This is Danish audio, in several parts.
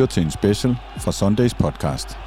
lytter til en special fra Sundays podcast.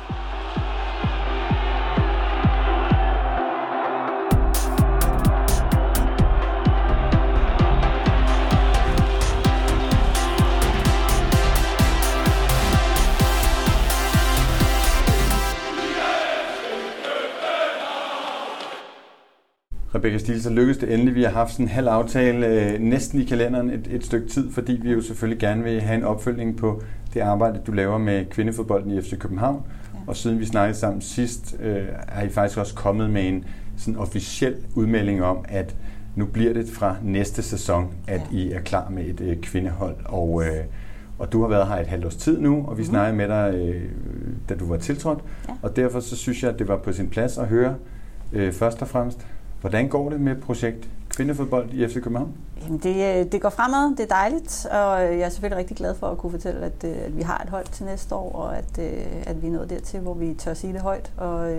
Stil, så lykkedes det endelig. Vi har haft sådan en halv aftale øh, næsten i kalenderen et, et stykke tid, fordi vi jo selvfølgelig gerne vil have en opfølgning på det arbejde, du laver med kvindefodbolden i FC København. Ja. Og siden vi snakkede sammen sidst, øh, har I faktisk også kommet med en sådan officiel udmelding om, at nu bliver det fra næste sæson, at ja. I er klar med et øh, kvindehold. Og, øh, og du har været her et halvt års tid nu, og vi mm. snakkede med dig, øh, da du var tiltrådt. Ja. Og derfor så synes jeg, at det var på sin plads at høre øh, først og fremmest, Hvordan går det med projekt kvindefodbold i FC København? Jamen det, øh, det går fremad, det er dejligt, og jeg er selvfølgelig rigtig glad for at kunne fortælle, at, øh, at vi har et hold til næste år, og at, øh, at vi er nået dertil, hvor vi tør sige det højt. Og,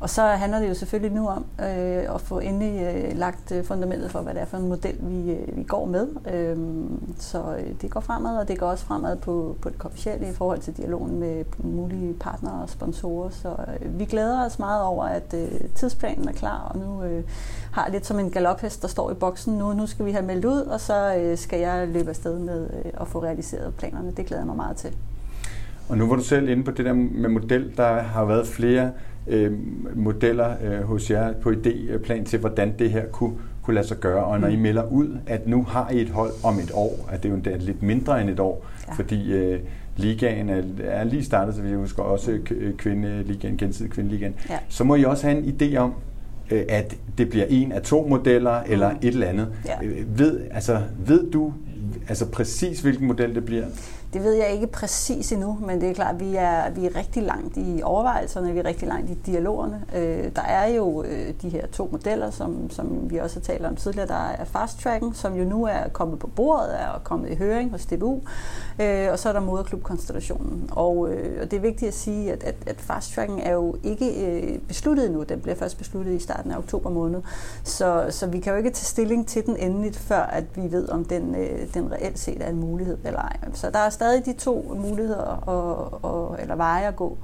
og så handler det jo selvfølgelig nu om øh, at få endelig øh, lagt fundamentet for, hvad det er for en model, vi, øh, vi går med. Øhm, øh, så det går fremad, og det går også fremad på, på det kommercielle i forhold til dialogen med mulige partnere og sponsorer. Så øh, vi glæder os meget over, at øh, tidsplanen er klar, og nu øh, har lidt som en galophest, der står i boksen nu. Nu skal vi have meldt ud, og så øh, skal jeg løbe afsted med øh, at få realiseret planerne. Det glæder jeg mig meget til. Og nu var du selv inde på det der med model. Der har været flere øh, modeller øh, hos jer på idéplan til, hvordan det her kunne, kunne lade sig gøre. Og når mm. I melder ud, at nu har I et hold om et år, at det er jo endda lidt mindre end et år, ja. fordi øh, ligaen er, er lige startet, så vi husker også kvindeligaen, gensidig kvindeligaen, ja. så må I også have en idé om, øh, at det bliver en af to modeller eller et eller andet. Ja. Øh, ved, altså, ved du altså præcis, hvilken model det bliver? Det ved jeg ikke præcis endnu, men det er klart, at vi er, vi er rigtig langt i overvejelserne, vi er rigtig langt i dialogerne. Øh, der er jo øh, de her to modeller, som, som vi også har talt om tidligere. Der er fast tracken, som jo nu er kommet på bordet, er kommet i høring hos DBU, øh, og så er der moderklubkonstellationen. Og, øh, og det er vigtigt at sige, at, at, at fast tracken er jo ikke øh, besluttet nu. Den bliver først besluttet i starten af oktober måned. Så, så vi kan jo ikke tage stilling til den endeligt, før at vi ved, om den, øh, den reelt set er en mulighed eller ej. Så der er stadig de to muligheder og, og, eller veje at gå.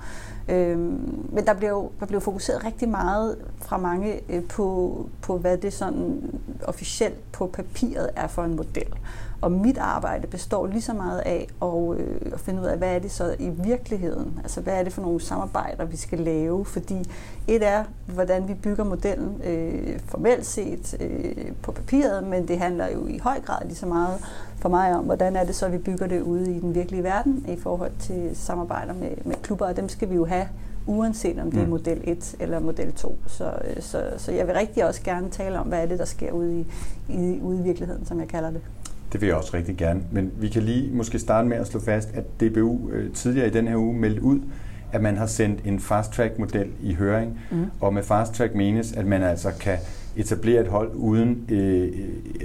Øhm, men der blev, der blev fokuseret rigtig meget fra mange øh, på, på, hvad det sådan officielt på papiret er for en model. Og mit arbejde består lige så meget af at, øh, at finde ud af, hvad er det så i virkeligheden? Altså, hvad er det for nogle samarbejder, vi skal lave? Fordi et er, hvordan vi bygger modellen øh, formelt set øh, på papiret, men det handler jo i høj grad lige så meget for mig om, hvordan er det så, vi bygger det ude i den virkelige verden i forhold til samarbejder med, med klubber, og dem skal vi jo have uanset om det er mm. model 1 eller model 2. Så, øh, så, så jeg vil rigtig også gerne tale om, hvad er det, der sker ude i, i, ude i virkeligheden, som jeg kalder det. Det vil jeg også rigtig gerne. Men vi kan lige måske starte med at slå fast, at DBU øh, tidligere i den her uge meldte ud, at man har sendt en fast-track-model i høring. Mm. Og med fast-track menes, at man altså kan etablere et hold uden, øh,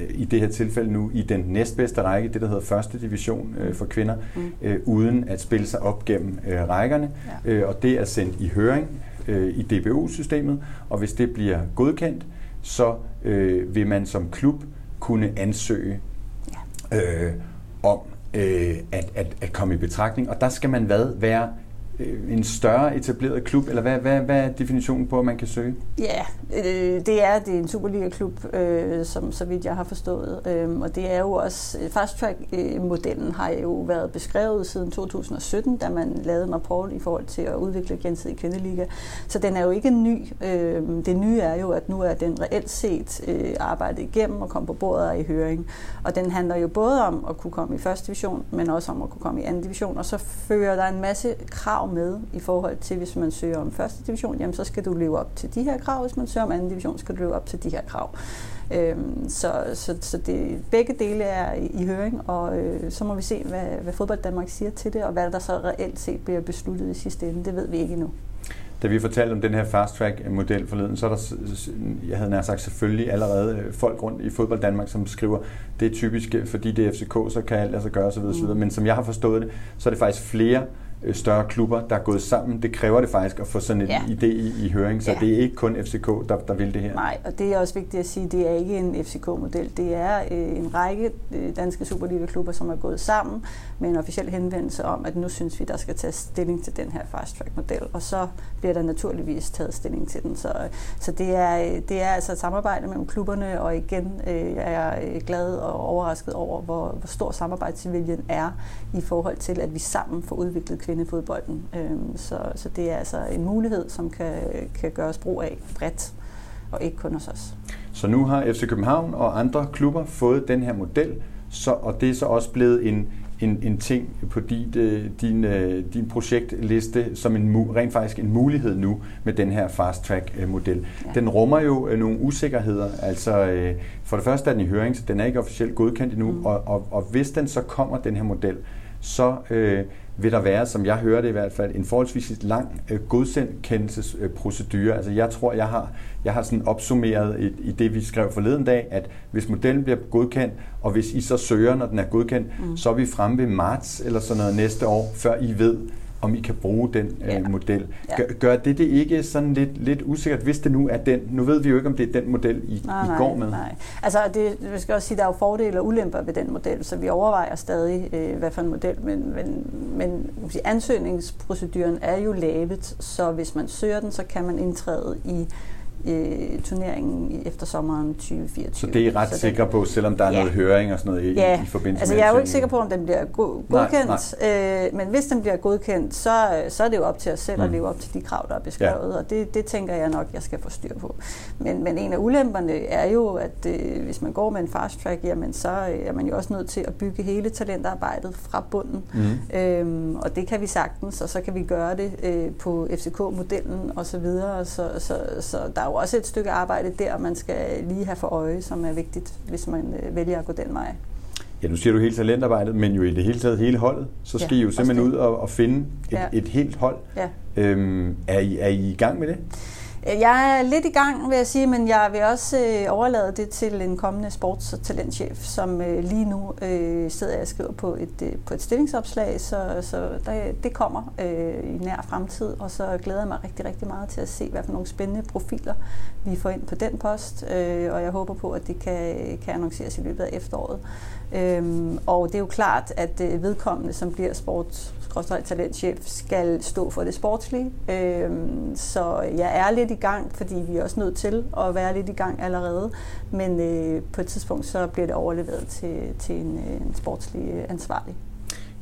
i det her tilfælde nu, i den næstbedste række, det der hedder første division øh, for kvinder, mm. øh, uden at spille sig op gennem øh, rækkerne. Ja. Øh, og det er sendt i høring øh, i DBU-systemet, og hvis det bliver godkendt, så øh, vil man som klub kunne ansøge øh, om øh, at, at, at komme i betragtning. Og der skal man hvad være Øh, en større etableret klub, eller hvad, hvad, hvad er definitionen på, at man kan søge? Ja, øh, det er det er en Superliga-klub, øh, som så vidt jeg har forstået. Øh, og det er jo også, øh, Fast Track-modellen øh, har jo været beskrevet siden 2017, da man lavede en rapport i forhold til at udvikle gensidig kvindeliga. Så den er jo ikke ny. Øh, det nye er jo, at nu er den reelt set øh, arbejdet igennem og kommet på bordet og i høring. Og den handler jo både om at kunne komme i første division, men også om at kunne komme i anden division. Og så fører der en masse krav krav med i forhold til, hvis man søger om første division, jamen så skal du leve op til de her krav. Hvis man søger om anden division, skal du leve op til de her krav. Øhm, så så, så det, begge dele er i, i høring, og øh, så må vi se, hvad, hvad fodbold Danmark siger til det, og hvad der så reelt set bliver besluttet i sidste ende. Det ved vi ikke endnu. Da vi fortalte om den her fast track model forleden, så er der, jeg havde nær sagt selvfølgelig allerede øh, folk rundt i fodbold Danmark, som skriver, det er typisk, fordi det er FCK, så kan alt sig gøre osv. Mm. Men som jeg har forstået det, så er det faktisk flere øh, større klubber, der er gået sammen. Det kræver det faktisk at få sådan en Ja. idé i, i høring, så Ja. det er ikke kun FCK, der, der vil det her. Nej, og det er også vigtigt at sige, det er ikke en FCK-model. Det er øh, en række øh, danske Superliga-klubber, som er gået sammen med en officiel henvendelse om, at nu synes vi, der skal tages stilling til den her fast-track-model, og så bliver der naturligvis taget stilling til den. Så, så det, er, det er altså et samarbejde mellem klubberne, og igen øh, er jeg øh, glad og overrasket over, hvor, hvor stor samarbejdsviljen er i forhold til, at vi sammen får udviklet kvindefodbolden. Øhm, så, så det er altså en mulighed, som kan, kan gøres brug af bredt, og ikke kun hos os. Så nu har FC København og andre klubber fået den her model, så, og det er så også blevet en, en, en ting på dit, øh, din, øh, din projektliste som en rent faktisk en mulighed nu med den her fast track øh, model. Ja. Den rummer jo øh, nogle usikkerheder. Altså øh, for det første er den i høring, så den er ikke officielt godkendt endnu, mm. og, og, og hvis den så kommer den her model, så øh, vil der være, som jeg hører det i hvert fald, en forholdsvis lang øh, godkendelsesprocedure. Altså jeg tror, jeg har, jeg har sådan opsummeret i, i det, vi skrev forleden dag, at hvis modellen bliver godkendt, og hvis I så søger, når den er godkendt, mm. så er vi fremme ved marts eller sådan noget næste år, før I ved, om I kan bruge den øh, Ja. model. Gør, gør det det ikke sådan lidt, lidt usikkert, hvis det nu er den? Nu ved vi jo ikke, om det er den model, I, Nej, I går med. Nej. Altså, det, vi skal også sige, at der er jo fordele og ulemper ved den model, så vi overvejer stadig, øh, hvad for en model, men, men, men ansøgningsproceduren er jo lavet, så hvis man søger den, så kan man indtræde i øh, turneringen i- efter sommeren 2024. Så det er I ret den- sikre på, selvom der er Ja. noget høring og sådan noget i, Ja, i forbindelse altså med jeg er jo ikke sikker på, om den bliver go- Nej, godkendt, øh, men hvis den bliver godkendt, så, så er det jo op til os selv at Mm. leve op til de krav, der er beskrevet, og det, det tænker jeg nok, jeg skal få styr på. Men, men en af ulemperne er jo, at øh, hvis man går med en fast track, jamen, så øh, er man jo også nødt til at bygge hele talentarbejdet fra bunden, Mm. Øhm, og det kan vi sagtens, og så kan vi gøre det øh, på FCK-modellen osv. Så, videre. så, så, så der er jo også et stykke arbejde der, man skal lige have for øje, som er vigtigt, hvis man øh, vælger at gå den vej. Ja, nu siger du hele talentarbejdet, men jo i det hele taget hele holdet. Så skal Ja, I jo simpelthen ud og, og finde et, Ja. et helt hold. Ja. Øhm, er, I, er I i gang med det? Jeg er lidt i gang, vil jeg sige, men jeg vil også øh, overlade det til en kommende sports- og talentchef, som øh, lige nu øh, sidder og skriver på et, øh, på et stillingsopslag, så, så der, det kommer øh, i nær fremtid, og så glæder jeg mig rigtig, rigtig meget til at se, hvad for nogle spændende profiler vi får ind på den post, øh, og jeg håber på, at det kan, kan annonceres i løbet af efteråret. Øh, og det er jo klart, at øh, vedkommende, som bliver sports talentchef, skal stå for det sportslige. Øhm, så jeg er lidt i gang, fordi vi er også nødt til at være lidt i gang allerede. Men øh, på et tidspunkt, så bliver det overleveret til, til en, øh, en sportslig øh, ansvarlig.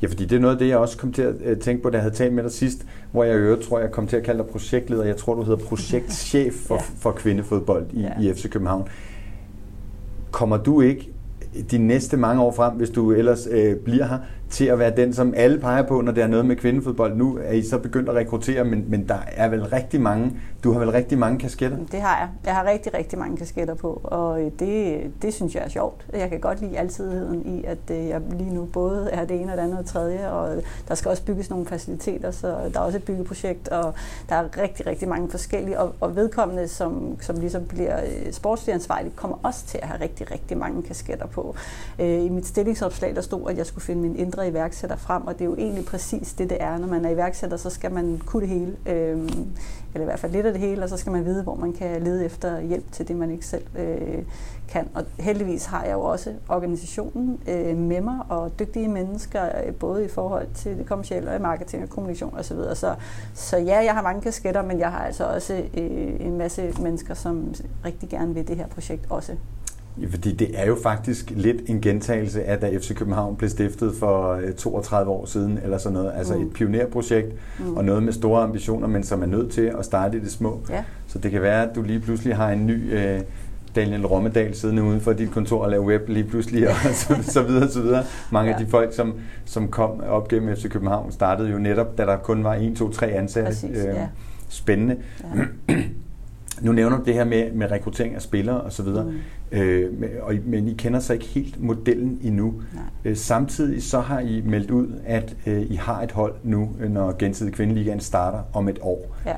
Ja, fordi det er noget af det, jeg også kom til at øh, tænke på, da jeg havde talt med dig sidst, hvor jeg øvrigt tror, jeg kom til at kalde dig projektleder. Jeg tror, du hedder projektchef for, Ja. for kvindefodbold i, Ja. i FC København. Kommer du ikke de næste mange år frem, hvis du ellers øh, bliver her, til at være den, som alle peger på, når det er noget med kvindefodbold. Nu er I så begyndt at rekruttere, men, men der er vel rigtig mange, du har vel rigtig mange kasketter? Det har jeg. Jeg har rigtig, rigtig mange kasketter på, og det, det synes jeg er sjovt. Jeg kan godt lide altidheden i, at øh, jeg lige nu både er det ene og det andet og det tredje, og der skal også bygges nogle faciliteter, så der er også et byggeprojekt, og der er rigtig, rigtig mange forskellige, og, og vedkommende, som, som ligesom bliver øh, sportslig ansvarlig, kommer også til at have rigtig, rigtig mange kasketter på. Øh, I mit stillingsopslag, der stod, at jeg skulle finde min indre iværksætter frem, og det er jo egentlig præcis det, det er. Når man er iværksætter, så skal man kunne det hele, øh, eller i hvert fald lidt af det hele, og så skal man vide, hvor man kan lede efter hjælp til det, man ikke selv øh, kan. Og heldigvis har jeg jo også organisationen øh, med mig, og dygtige mennesker, øh, både i forhold til det kommercielle og i marketing og kommunikation osv. Så, så, så ja, jeg har mange kasketter, men jeg har altså også øh, en masse mennesker, som rigtig gerne vil det her projekt også. Fordi det er jo faktisk lidt en gentagelse af, da FC København blev stiftet for øh, 32 år siden, eller sådan noget. Altså Mm. et pionerprojekt, Mm. og noget med store ambitioner, men som er nødt til at starte i det små. Ja. Så det kan være, at du lige pludselig har en ny øh, Daniel Rommedal siddende uden for dit kontor og lave web lige pludselig, og så, så videre, så videre. Mange ja. Af de folk, som, som kom op gennem FC København, startede jo netop, da der kun var 1, 2, 3 ansatte. Præcis, ja. Spændende. Ja. Nu nævner du det her med, med rekruttering af spillere og så videre, Mm. øh, men- og, I- men I kender så ikke helt modellen endnu. Nej. Øh, samtidig så har I meldt ud, at øh, I har et hold nu, øh, når gensidig kvindeligaen starter om et år. Ja.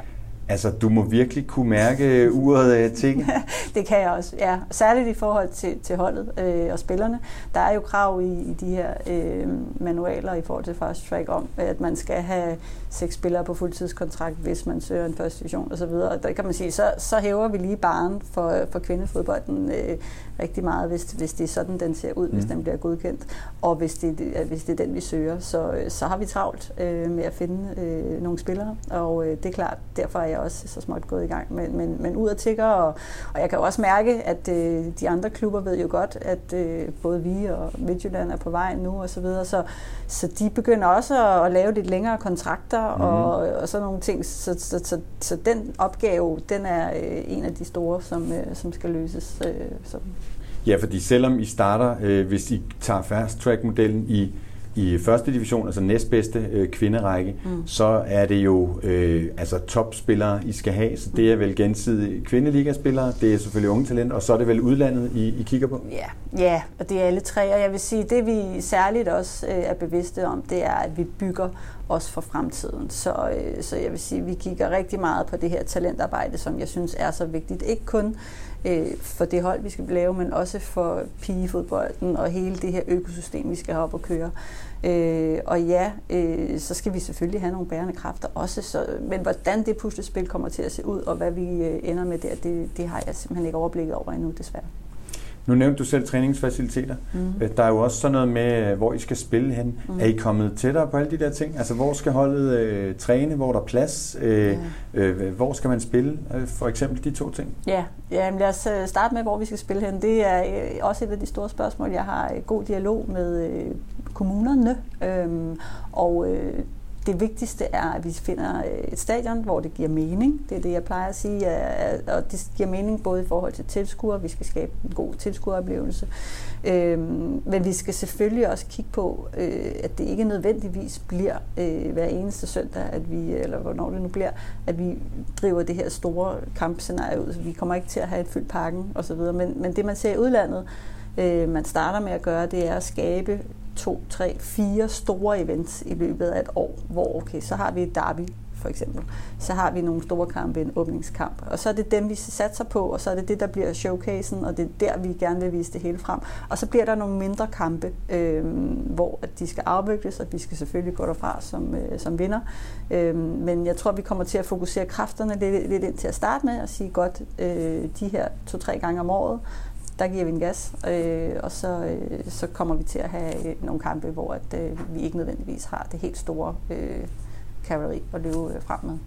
Altså, du må virkelig kunne mærke øh, uret af ting. det kan jeg også, ja. Særligt i forhold til, til holdet øh, og spillerne. Der er jo krav i, i de her øh, manualer i forhold til fast track om, at man skal have seks spillere på fuldtidskontrakt, hvis man søger en første division osv. Og der kan man sige, så, så hæver vi lige baren for, for kvindefodbolden øh, rigtig meget, hvis, hvis det er sådan, den ser ud, mm. hvis den bliver godkendt. Og hvis det, hvis det er den, vi søger, så, så har vi travlt øh, med at finde øh, nogle spillere. Og øh, det er klart, derfor er jeg også så småt gået i gang. Men, men, men ud og tigger, og, og jeg kan også mærke, at øh, de andre klubber ved jo godt, at øh, både vi og Midtjylland er på vej nu og så videre. Så, så de begynder også at, at lave lidt længere kontrakter mm. og, og sådan nogle ting. Så, så, så, så den opgave, den er øh, en af de store, som, øh, som skal løses. Øh, så. Ja, fordi selvom I starter, øh, hvis I tager fast track modellen i i første division, altså næstbedste øh, kvinderække, mm. så er det jo øh, altså topspillere, I skal have. Så det er vel gensidige kvindeligaspillere, det er selvfølgelig unge talent, og så er det vel udlandet, I, I kigger på? Ja, ja, og det er alle tre. Og jeg vil sige, det vi særligt også øh, er bevidste om, det er, at vi bygger også for fremtiden. Så, øh, så jeg vil sige, vi kigger rigtig meget på det her talentarbejde, som jeg synes er så vigtigt. Ikke kun øh, for det hold, vi skal lave, men også for pigefodbolden og hele det her økosystem, vi skal have op og køre. Øh, og ja, øh, så skal vi selvfølgelig have nogle bærende kræfter også, så, men hvordan det puslespil kommer til at se ud, og hvad vi øh, ender med der, det, det har jeg simpelthen ikke overblikket over endnu, desværre. Nu nævnte du selv træningsfaciliteter. Mm. Der er jo også sådan noget med, hvor I skal spille hen. Mm. Er I kommet tættere på alle de der ting? Altså, hvor skal holdet øh, træne? Hvor er der plads? Øh, ja. øh, hvor skal man spille? Øh, for eksempel de to ting. Ja, ja lad os øh, starte med, hvor vi skal spille hen. Det er øh, også et af de store spørgsmål. Jeg har god dialog med øh, kommunerne, øh, og øh, det vigtigste er, at vi finder øh, et stadion, hvor det giver mening. Det er det, jeg plejer at sige. Og det giver mening både i forhold til tilskuere. Vi skal skabe en god tilskueroplevelse. Øhm, men vi skal selvfølgelig også kigge på, øh, at det ikke nødvendigvis bliver øh, hver eneste søndag, at vi, eller hvornår det nu bliver, at vi driver det her store kampscenarie ud. Så vi kommer ikke til at have et fyldt parken osv. Men, men det, man ser i udlandet, man starter med at gøre, det er at skabe to, tre, fire store events i løbet af et år, hvor okay, så har vi et derby for eksempel. Så har vi nogle store kampe, en åbningskamp. Og så er det dem, vi satser på, og så er det det, der bliver showcasen, og det er der, vi gerne vil vise det hele frem. Og så bliver der nogle mindre kampe, øh, hvor at de skal afvikles, og vi skal selvfølgelig gå derfra som, øh, som vinder. Øh, men jeg tror, vi kommer til at fokusere kræfterne lidt, lidt ind til at starte med, og sige godt, øh, de her to-tre gange om året, der giver vi en gas, øh, og så, øh, så kommer vi til at have øh, nogle kampe, hvor at, øh, vi ikke nødvendigvis har det helt store øh, cavalry at løbe øh, frem med.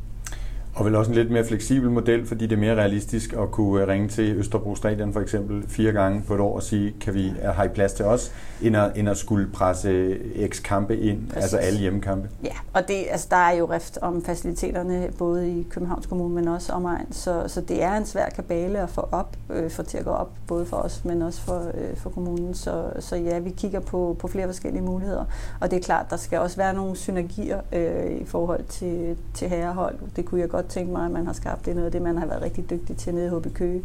Og vel også en lidt mere fleksibel model, fordi det er mere realistisk at kunne ringe til Østerbro Stadion for eksempel fire gange på et år og sige, kan vi have plads til os, end at, end at skulle presse x kampe ind, Præcis. altså alle hjemmekampe. Ja, og det, altså, der er jo rift om faciliteterne både i Københavns Kommune, men også omegn, så, så det er en svær kabale at få op, øh, for til at gå op, både for os, men også for, øh, for kommunen. Så, så ja, vi kigger på, på flere forskellige muligheder, og det er klart, der skal også være nogle synergier øh, i forhold til, til herrehold. Det kunne jeg godt godt tænke mig, at man har skabt. Det er noget af det, man har været rigtig dygtig til nede i HB Køge.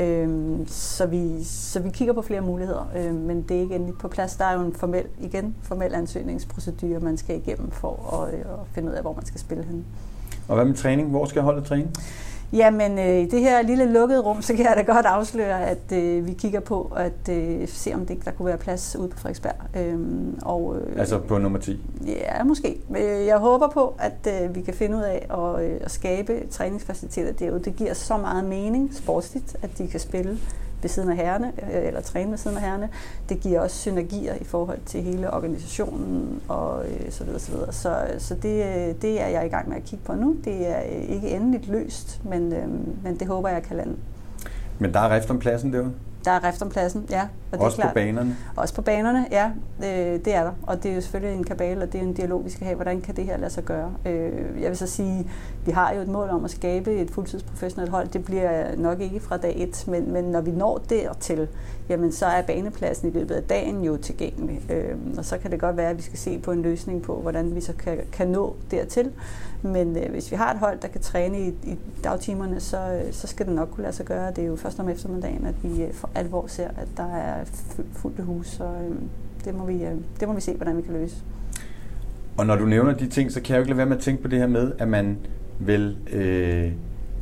Øhm, så, vi, så vi kigger på flere muligheder, øhm, men det er ikke endelig på plads. Der er jo en formel, igen, formel ansøgningsprocedure, man skal igennem for at, øh, at finde ud af, hvor man skal spille hen. Og hvad med træning? Hvor skal holdet træne? Jamen, øh, i det her lille lukkede rum, så kan jeg da godt afsløre, at øh, vi kigger på at øh, se, om det, der kunne være plads ude på Frederiksberg. Øhm, og, øh, altså på nummer 10? Ja, måske. Øh, jeg håber på, at øh, vi kan finde ud af at, øh, at skabe træningsfaciliteter derude. Det giver så meget mening sportsligt, at de kan spille ved siden af herrene, øh, eller træne ved siden af herrene. Det giver også synergier i forhold til hele organisationen og øh, så videre, så videre. Så, så det, øh, det er jeg i gang med at kigge på nu. Det er øh, ikke endeligt løst, men, men det håber jeg kan lande. Men der er rift om pladsen derude? Der er rift om pladsen, ja. Og det Også er klart. på banerne? Også på banerne, ja. Øh, det er der. Og det er jo selvfølgelig en kabale, og det er en dialog, vi skal have. Hvordan kan det her lade sig gøre? Øh, jeg vil så sige, vi har jo et mål om at skabe et fuldtidsprofessionelt hold. Det bliver nok ikke fra dag et, men, men når vi når dertil, jamen så er banepladsen i løbet af dagen jo tilgængelig. Øh, og så kan det godt være, at vi skal se på en løsning på, hvordan vi så kan, kan nå dertil. Men øh, hvis vi har et hold, der kan træne i, i dagtimerne, så, øh, så skal det nok kunne lade sig gøre. Det er jo først om eftermiddagen, at vi øh, for alvor ser, at der er fuldt hus. Så øh, det, må vi, øh, det må vi se, hvordan vi kan løse. Og når du nævner de ting, så kan jeg jo ikke lade være med at tænke på det her med, at man vil øh,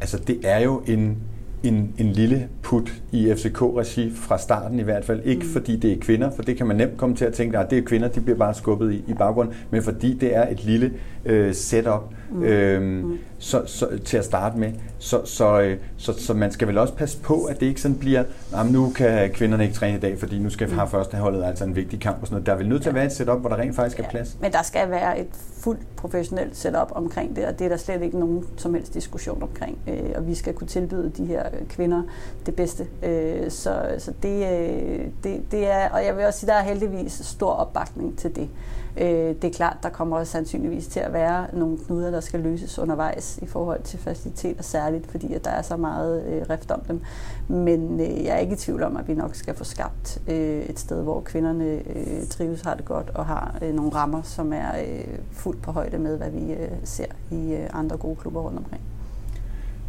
altså det er jo en, en, en lille put i FCK-regi fra starten i hvert fald. Ikke mm. fordi det er kvinder, for det kan man nemt komme til at tænke, at det er kvinder, de bliver bare skubbet i, i baggrunden, men fordi det er et lille øh, setup mm. Øhm, mm. Så, så, til at starte med. Så, så, øh, så, så man skal vel også passe på, at det ikke sådan bliver, nu kan kvinderne ikke træne i dag, fordi nu skal vi have mm. første holdet altså en vigtig kamp og sådan noget. Der er vel nødt til at være et setup, hvor der rent faktisk ja, er plads. Men der skal være et fuldt professionelt setup omkring det, og det er der slet ikke nogen som helst diskussion omkring. Øh, og vi skal kunne tilbyde de her øh, kvinder det bedste. Øh, så så det, øh, det, det er, og jeg vil også sige, der er heldigvis stor opbakning til det. Øh, det er klart, der kommer også sandsynligvis til at være nogle knuder, der skal løses undervejs i forhold til faciliteter særligt, fordi at der er så meget øh, rift om dem. Men øh, jeg er ikke i tvivl om, at vi nok skal få skabt øh, et sted, hvor kvinderne øh, trives, har det godt og har øh, nogle rammer, som er øh, fuldt på højde med, hvad vi øh, ser i øh, andre gode klubber rundt omkring.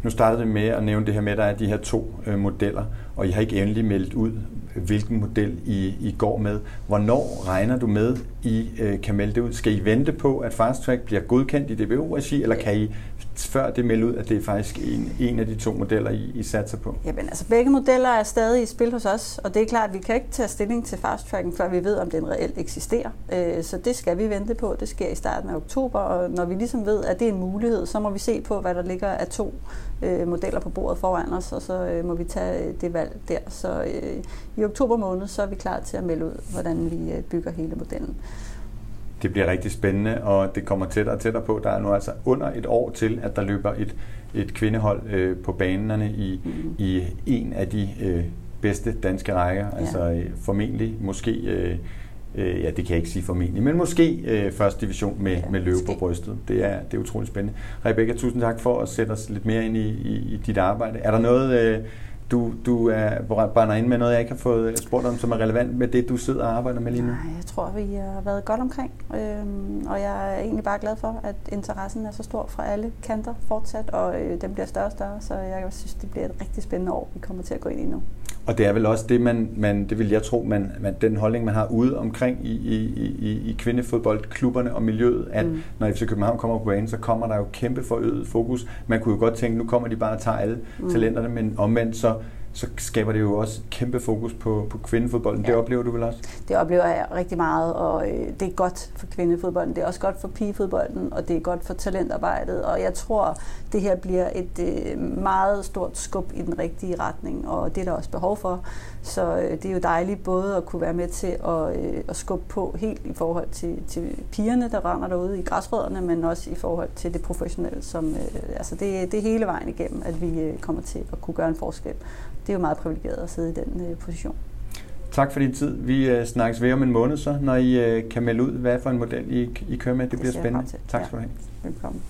Nu startede vi med at nævne det her med, at der er de her to øh, modeller, og I har ikke endelig meldt ud, hvilken model I, I går med. Hvornår regner du med, I øh, kan melde det ud? Skal I vente på, at Fast Track bliver godkendt i DBO-regi, eller kan I før det melde ud, at det er faktisk en, en af de to modeller, I, I satser på? Jamen altså, begge modeller er stadig i spil hos os, og det er klart, at vi kan ikke tage stilling til fast-tracking, før vi ved, om den reelt eksisterer. Øh, så det skal vi vente på. Det sker i starten af oktober, og når vi ligesom ved, at det er en mulighed, så må vi se på, hvad der ligger af to øh, modeller på bordet foran os, og så øh, må vi tage øh, det valg der. Så øh, i oktober måned, så er vi klar til at melde ud, hvordan vi øh, bygger hele modellen det bliver rigtig spændende, og det kommer tættere og tættere på. Der er nu altså under et år til, at der løber et, et kvindehold øh, på banerne i, mm. i en af de øh, bedste danske rækker. Ja. Altså øh, formentlig, måske, øh, øh, ja det kan jeg ikke sige formentlig, men måske øh, første division med, ja, med løve på brystet. Det er, det er utroligt spændende. Rebecca, tusind tak for at sætte os lidt mere ind i, i, i dit arbejde. Er der noget... Øh, du, du er, brænder ind med noget, jeg ikke har fået øh, spurgt om, som er relevant med det, du sidder og arbejder med lige nu? Nej, jeg tror, vi har været godt omkring, øhm, og jeg er egentlig bare glad for, at interessen er så stor fra alle kanter fortsat, og øh, den bliver større og større, så jeg synes, det bliver et rigtig spændende år, vi kommer til at gå ind i nu. Og det er vel også det, man, man det vil jeg tro, man, man, den holdning, man har ude omkring i, i, i, i kvindefodboldklubberne og miljøet, at mm. når FC København kommer på banen, så kommer der jo kæmpe forøget fokus. Man kunne jo godt tænke, nu kommer de bare og tager alle mm. talenterne, men omvendt så så skaber det jo også kæmpe fokus på, på kvindefodbolden. Ja. Det oplever du vel også? Det oplever jeg rigtig meget, og øh, det er godt for kvindefodbolden. Det er også godt for pigefodbolden, og det er godt for talentarbejdet. Og jeg tror, det her bliver et øh, meget stort skub i den rigtige retning, og det er der også behov for. Så øh, det er jo dejligt både at kunne være med til at, øh, at skubbe på helt i forhold til, til pigerne, der render derude i græsrødderne, men også i forhold til det professionelle. Som, øh, altså det, det er hele vejen igennem, at vi øh, kommer til at kunne gøre en forskel det er jo meget privilegeret at sidde i den øh, position. Tak for din tid. Vi øh, snakkes ved om en måned så, når I øh, kan melde ud, hvad for en model I, I kører med. Det bliver spændende. Tak skal du have. Velkommen.